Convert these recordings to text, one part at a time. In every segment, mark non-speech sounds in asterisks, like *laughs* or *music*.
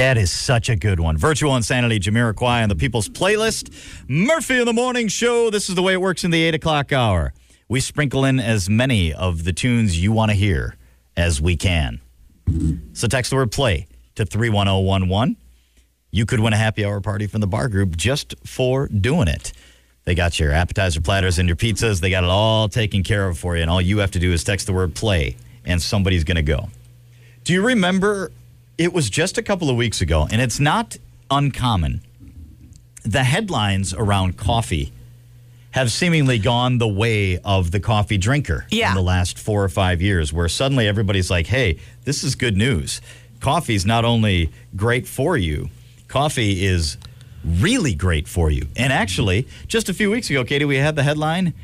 That is such a good one. Virtual Insanity, Jamiroquai on the People's Playlist. Murphy in the Morning Show. This is the way it works in the 8 o'clock hour. We sprinkle in as many of the tunes you want to hear as we can. So text the word play to 31011. You could win a happy hour party from the bar group just for doing it. They got your appetizer platters and your pizzas. They got it all taken care of for you. And all you have to do is text the word play, and somebody's going to go. Do you remember? It was just a couple of weeks ago, and it's not uncommon. The headlines around coffee have seemingly gone the way of the coffee drinker Yeah. in the last four or five years, where suddenly everybody's like, hey, this is good news. Coffee is not only great for you, coffee is really great for you. And actually, just a few weeks ago, Katie, we had the headline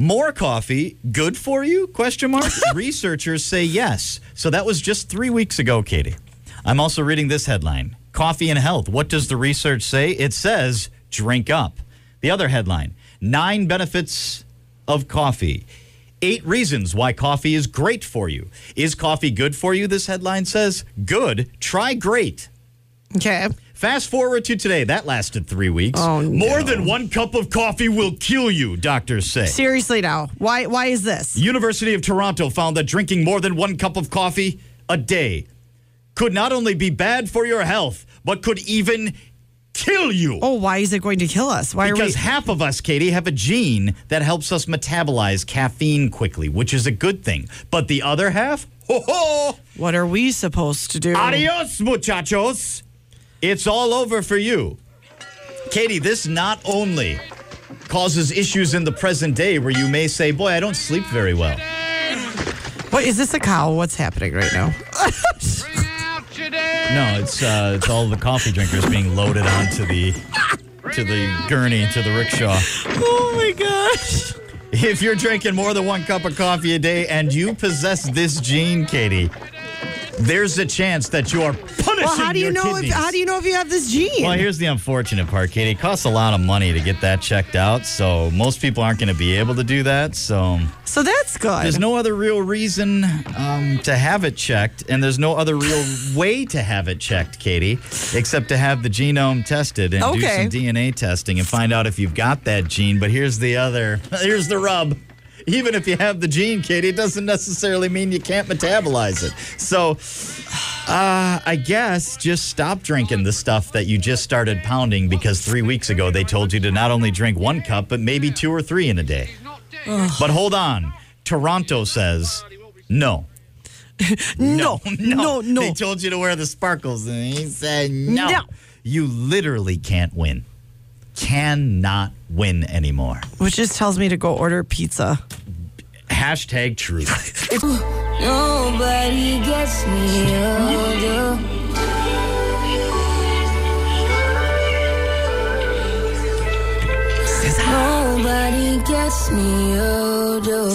more coffee good for you? Question mark. *laughs* Researchers say yes. So that was just three weeks ago katie. I'm also reading this headline. Coffee and health. What does the research say? It says drink up. The other headline nine benefits of coffee. Eight reasons why coffee is great for you. Is coffee good for you? This headline says good. Try great. Okay. Fast forward to today. That lasted three weeks. Oh, no. More than one cup of coffee will kill you, doctors say. Seriously now. Why why is this? University of Toronto found that drinking more than one cup of coffee a day could not only be bad for your health, but could even kill you. Oh, why is it going to kill us? Why because are we half of us, Katie, have a gene that helps us metabolize caffeine quickly, which is a good thing. But the other half, ho ho, What are we supposed to do? Adios, muchachos. It's all over for you. Katie, this not only causes issues in the present day where you may say, Boy, I don't sleep very well. What is this a cow? What's happening right now? *laughs* No, it's uh, it's all the coffee drinkers being loaded onto the to the gurney, to the rickshaw. oh my gosh. If you're drinking more than one cup of coffee a day and you possess this gene, Katie, there's a chance that you are punishing Well, how do you know if kidneys. how do you know if you have this gene? Well, here's the unfortunate part, Katie. It costs a lot of money to get that checked out, so most people aren't going to be able to do that. So so that's good. there's no other real reason um, to have it checked, and there's no other real *laughs* way to have it checked, Katie, except to have the genome tested and do some DNA testing and find out if you've got that gene. But here's the other, *laughs* here's the rub. Even if you have the gene, Katie, it doesn't necessarily mean you can't metabolize it. So, uh, I guess just stop drinking the stuff that you just started pounding because three weeks ago they told you to not only drink one cup, but maybe two or three in a day. But hold on. Toronto says *laughs* no. no, no, no. They told you to wear the sparkles, and he said no. No. You literally can't win. Cannot win anymore. Which just tells me to go order pizza. Hashtag truth. *laughs* Nobody gets me older. Nobody gets me older.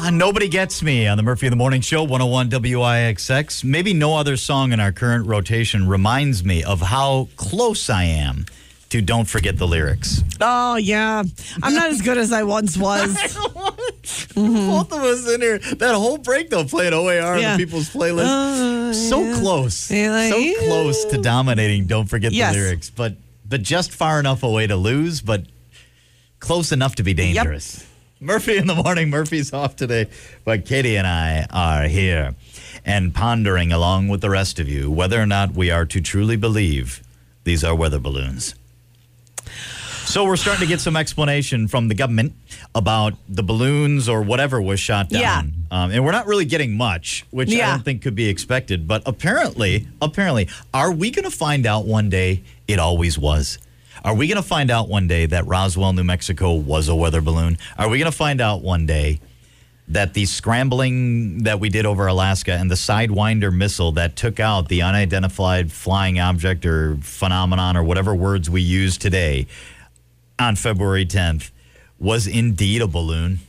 Uh, Nobody Gets Me on the Murphy in the Morning Show, 101 WIXX. Maybe no other song in our current rotation reminds me of how close I am to Don't Forget the Lyrics. Oh yeah, I'm not as good as I once was. *laughs* Both of us in here. That whole break, though, playing OAR Yeah. on the people's playlist. Uh, so yeah. close. Like, so "Yeah." close to dominating Don't Forget Yes. the Lyrics, but but just far enough away to lose, but close enough to be dangerous. Murphy in the morning. Murphy's off today, but Katie and I are here and pondering along with the rest of you whether or not we are to truly believe these are weather balloons. So we're starting to get some explanation from the government about the balloons or whatever was shot down. Yeah. Um, and we're not really getting much, which I don't think could be expected. But apparently, apparently, are we going to find out one day it always was? Are we going to find out one day that Roswell, New Mexico was a weather balloon? Are we going to find out one day that the scrambling that we did over Alaska and the Sidewinder missile that took out the unidentified flying object or phenomenon or whatever words we use today on February 10th was indeed a balloon?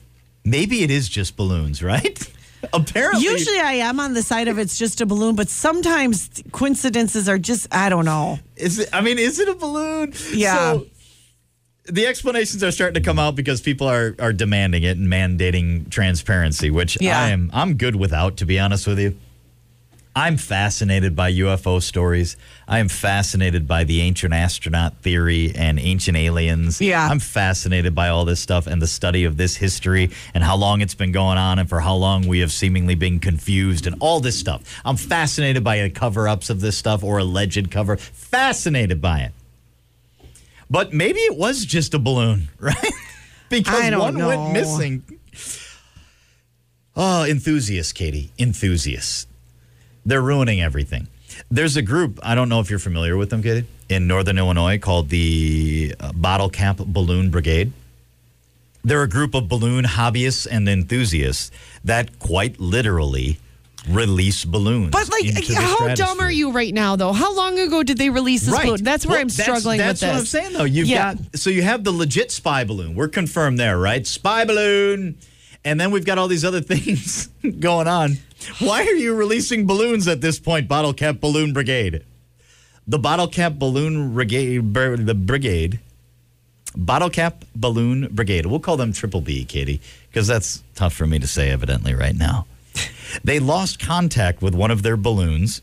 Maybe it is just balloons, right? *laughs* Apparently. Usually I am on the side of it's just a balloon, but sometimes coincidences are just I don't know. Is it, I mean, is it a balloon? Yeah. So the explanations are starting to come out because people are are demanding it and mandating transparency, which Yeah. I am I'm good without, to be honest with you. I'm fascinated by UFO stories. I am fascinated by the ancient astronaut theory and ancient aliens. Yeah. I'm fascinated by all this stuff and the study of this history and how long it's been going on and for how long we have seemingly been confused and all this stuff. I'm fascinated by the cover ups of this stuff or alleged cover. Fascinated by it. But maybe it was just a balloon, *laughs* right? because I don't one went missing. Oh, enthusiasts, Katie. Enthusiasts. They're ruining everything. There's a group, I don't know if you're familiar with them, Katie, in Northern Illinois called the uh, Bottle Cap Balloon Brigade. They're a group of balloon hobbyists and enthusiasts that quite literally release balloons. But like, how dumb are you right now, though? How long ago did they release this Right. balloon? That's where Well, I'm struggling that's, with That's this. what I'm saying, though. You've Yeah. got so you have the legit spy balloon. We're confirmed there, right? Spy balloon, and then we've got all these other *laughs* things going on. Why are you releasing balloons at this point, Bottle Cap Balloon Brigade? The Bottle Cap Balloon Brigade, the brigade, Bottle Cap Balloon Brigade. We'll call them Triple B, Katie, because that's tough for me to say, evidently, right now. They lost contact with one of their balloons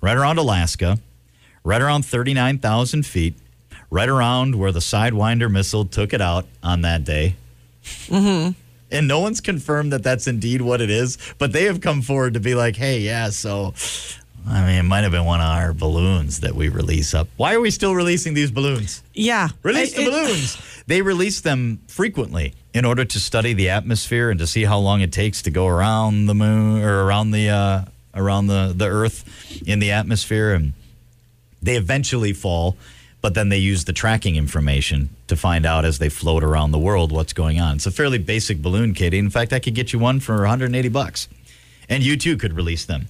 right around Alaska, right around 39,000 feet, right around where the Sidewinder missile took it out on that day. Mm-hmm. And no one's confirmed that that's indeed what it is, but they have come forward to be like, hey, yeah, so, I mean, it might have been one of our balloons that we release up. Why are we still releasing these balloons? Yeah. Release the It- it- balloons. They release them frequently in order to study the atmosphere and to see how long it takes to go around the moon or around the uh, around the the Earth in the atmosphere, and they eventually fall. But then they use the tracking information to find out as they float around the world what's going on. It's a fairly basic balloon, Katie. In fact, I could get you one for 180 bucks, and you too could release them,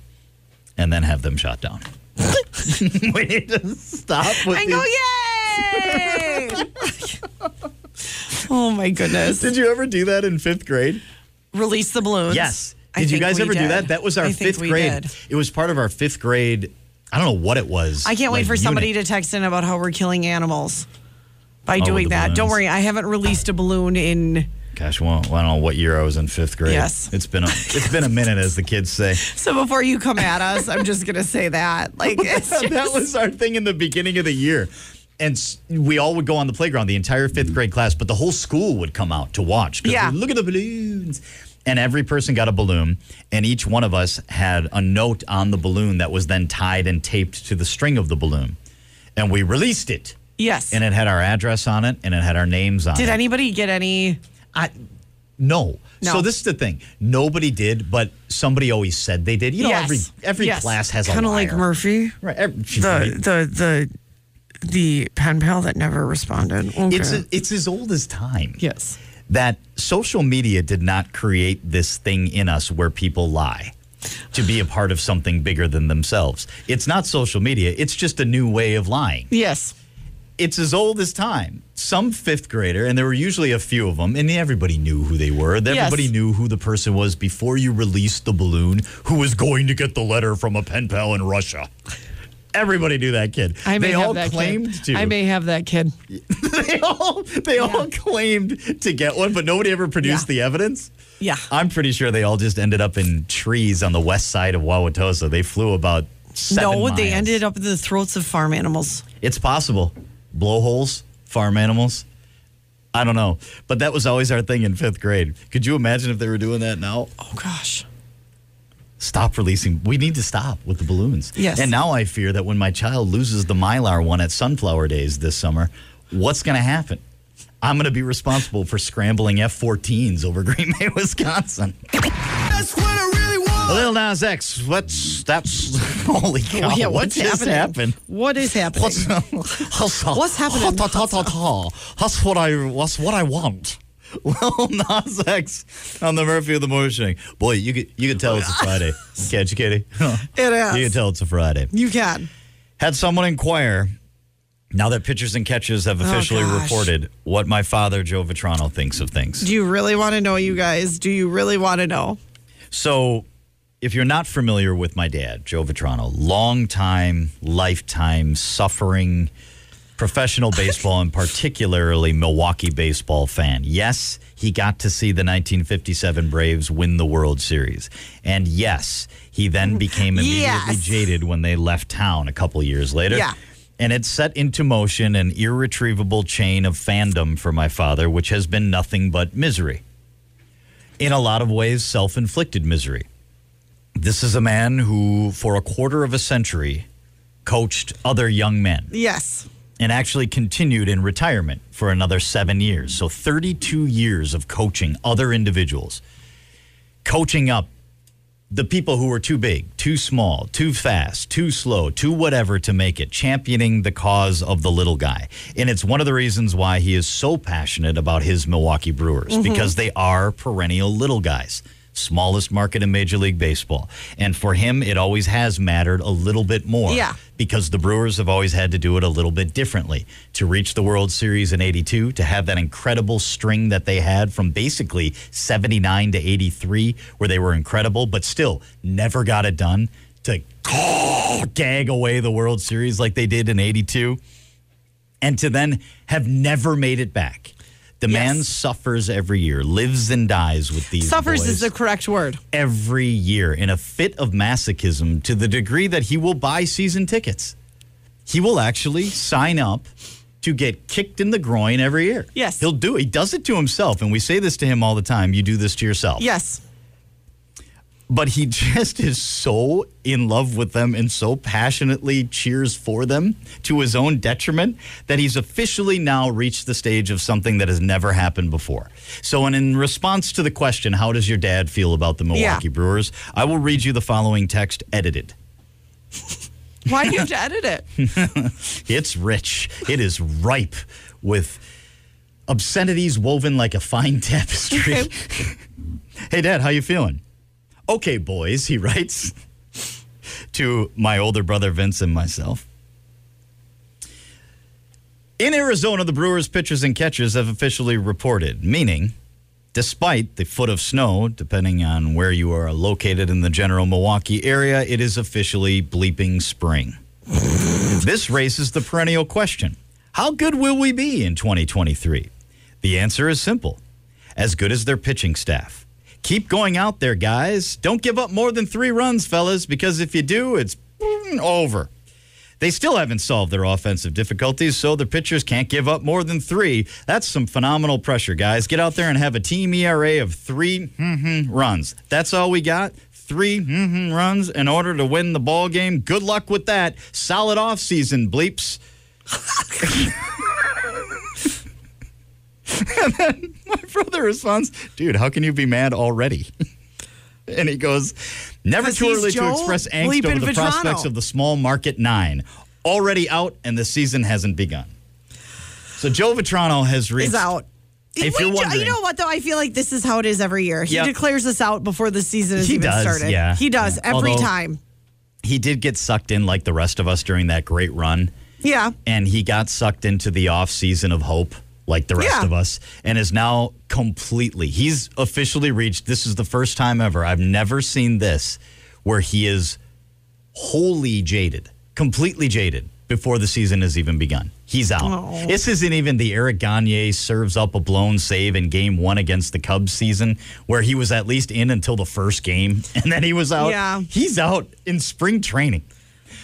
and then have them shot down. *laughs* we need to stop with I these- go, yay! *laughs* oh my goodness. Did you ever do that in fifth grade? Release the balloons. Yes. I Did you guys we ever do that? That was our I think fifth we grade. did. It was part of our fifth grade. I don't know what it was. I can't wait like, for somebody to text in about how we're killing animals by with doing the that. Don't worry, I haven't released a balloon in. Gosh, well, I don't know what year I was in fifth grade. Yes. It's been a, it's been a minute, as the kids say. *laughs* So before you come at us, I'm just gonna say that. Like *laughs* it's just, that was our thing in the beginning of the year. And we all would go on the playground, the entire fifth grade class, but the whole school would come out to watch. Yeah. Look at the balloons. And every person got a balloon, and each one of us had a note on the balloon that was then tied and taped to the string of the balloon. And we released it. yes. And it had our address on it, and it had our names on Did it. Did anybody get any? I, no. No. So this is the thing. Nobody did, but somebody always said they did. You know, yes. every every Yes. class has a kind of like Murphy, Right. every- the the the the pen pal that never responded. Okay. it's it's as old as time. yes. That social media did not create this thing in us where people lie to be a part of something bigger than themselves. It's not social media. It's just a new way of lying. Yes. It's as old as time. Some fifth grader, and there were usually a few of them, and everybody knew who they were. Everybody Yes. knew who the person was before you released the balloon who was going to get the letter from a pen pal in Russia. Everybody knew that kid. I may they have all that claimed kid. to. I may have that kid. *laughs* they all they all claimed to get one, but nobody ever produced Yeah. the evidence. Yeah. I'm pretty sure they all just ended up in trees on the west side of Wauwatosa. They flew about seven no, they ended up in the throats of farm animals. It's possible. Blowholes, farm animals. I don't know. But that was always our thing in fifth grade. Could you imagine if they were doing that now? Oh gosh. Stop releasing. We need to stop with the balloons. Yes. And now I fear that when my child loses the Mylar one at Sunflower Days this summer, what's going to happen? I'm going to be responsible for scrambling F 14s over Green Bay, *laughs* Wisconsin. That's what I really want. Lil Nas X, what's that's *laughs* holy cow? Oh, yeah, what what's just happening? happened? What is happening? *laughs* What's, What's happening? That's what I. That's what I want. *laughs* Well, Nas X on the Murphy of the Morning. Boy, you could you could tell it's a *laughs* Friday, can't you, Katie? *laughs* It is. You can tell it's a Friday. You can. Had someone inquire. Now that pitchers and catches have oh, officially Oh, reported what my father Joe Vitrano thinks of things. Do you really want to know, you guys? Do you really want to know? So, if you're not familiar with my dad, Joe Vitrano, long time, lifetime, suffering, professional baseball and particularly Milwaukee baseball fan. Yes, he got to see the 1957 Braves win the World Series. And yes, he then became immediately Yes. jaded when they left town a couple years later. Yeah. And it set into motion an irretrievable chain of fandom for my father, which has been nothing but misery. In a lot of ways, self inflicted misery. This is a man who, for a quarter of a century, coached other young men Yes. And actually continued in retirement for another seven years. So 32 years of coaching other individuals, coaching up the people who were too big, too small, too fast, too slow, too whatever to make it, championing the cause of the little guy. And it's one of the reasons why he is so passionate about his Milwaukee Brewers mm-hmm. because they are perennial little guys. Smallest market in Major League Baseball. And for him, it always has mattered a little bit more Yeah. because the Brewers have always had to do it a little bit differently. To reach the World Series in 82, to have that incredible string that they had from basically 79 to 83, where they were incredible, but still never got it done, to *laughs* gag away the World Series like they did in 82, and to then have never made it back. The man suffers every year, lives and dies with these Suffers is the correct word. every year in a fit of masochism to the degree that he will buy season tickets. He will actually sign up to get kicked in the groin every year. Yes. He'll do it. He does it to himself. And we say this to him all the time you do this to yourself. Yes. But he *laughs* just is so in love with them and so passionately cheers for them to his own detriment that he's officially now reached the stage of something that has never happened before. So, and in response to the question, how does your dad feel about the Milwaukee Yeah. Brewers? I will read you the following text edited. Why do you have to edit it? *laughs* It's rich. It is ripe with obscenities woven like a fine *laughs* tapestry. hey, Dad, how you feeling? Okay, boys, *laughs* he writes to my older brother Vince and myself. In Arizona, the Brewers' pitchers and catchers have officially reported, meaning, despite the foot of snow, depending on where you are located in the general Milwaukee area, it is officially bleeping spring. *laughs* This raises the perennial question How good will we be in 2023? The answer is simple as good as their pitching staff. Keep going out there, guys. Don't give up more than three runs, fellas, because if you do, it's over. They still haven't solved their offensive difficulties, so the pitchers can't give up more than three. That's some phenomenal pressure, guys. Get out there and have a team ERA of 3 mhm, runs. That's all we got. Three mhm, runs in order to win the ball game. Good luck with that. Solid offseason, bleeps. *laughs* *laughs* and then my brother responds, "Dude, how can you be mad already?" *laughs* and he goes, never too early to express angst over the Vitrano. prospects of the small market nine. Already out, and the season hasn't begun." So Joe Vitrano has reached Is out. If We you're wondering- you know what though? I feel like this is how it is every year. He Yep. declares us out before the season has He even does, started. yeah. He does Yeah. every Although- time. He did get sucked in like the rest of us during that great run. Yeah. and he got sucked into the off season of hope like the rest Yeah. of us and is now completely he's officially reached this is the first time ever i've never seen this where he is wholly jaded completely jaded before the season has even begun he's out Oh. this isn't even the eric gagne serves up a blown save in game one against the cubs season where he was at least in until the first game *laughs* and then he was out Yeah. he's out in spring training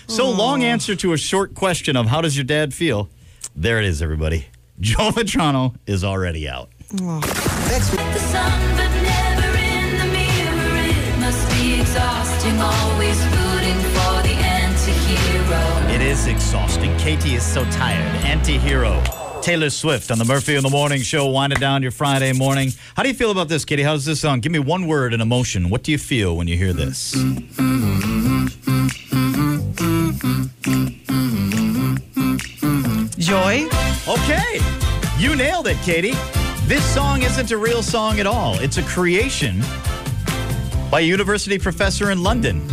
so long answer to a short question of how does your dad feel? There it is, everybody. Joe Vitrano is already out. The sun, but never in the mirror. It must be exhausting, always rooting for the anti-hero. It is exhausting. Katie is so tired. Anti-hero. Taylor Swift on the Murphy in the Morning Show, winding down your Friday morning. How do you feel about this, Katie? How's this song? Give me one word and emotion. What do you feel when you hear this? Joy. Okay, you nailed it, Katie. This song isn't a real song at all. It's a creation by a university professor in London,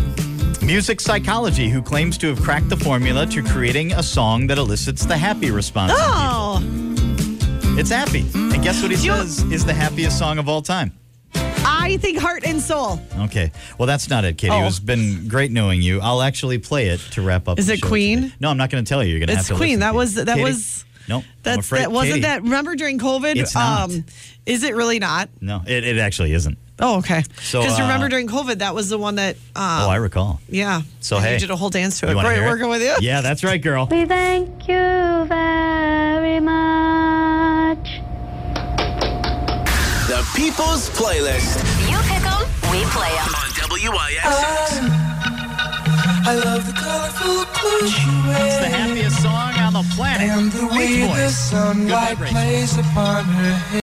music psychology, who claims to have cracked the formula to creating a song that elicits the happy response. Oh. It's happy. And guess what he says is the happiest song of all time? I think Heart and Soul. Okay. Well, that's not it, Katie. Oh. It's been great knowing you. I'll actually play it to wrap up. Is it Queen? today. No, I'm not going to tell you. You're going to have It's to Queen. That was that Katie? was Nope. I'm that's afraid, that wasn't Katie. that remember during COVID? Um, It's not. is it really not? No, it, it actually isn't. Oh, okay. So, Because remember uh, during COVID, that was the one that oh, um, I recall. yeah. So, And hey. you did a whole dance to it. wanna Right, hear it? working with you. Yeah, that's right, girl. We thank you very much. The People's Playlist You pick 'em, we play 'em. on WIXX. I love the colorful clothes you wear It's the happiest song on the planet. and the way the sunlight plays upon her hair.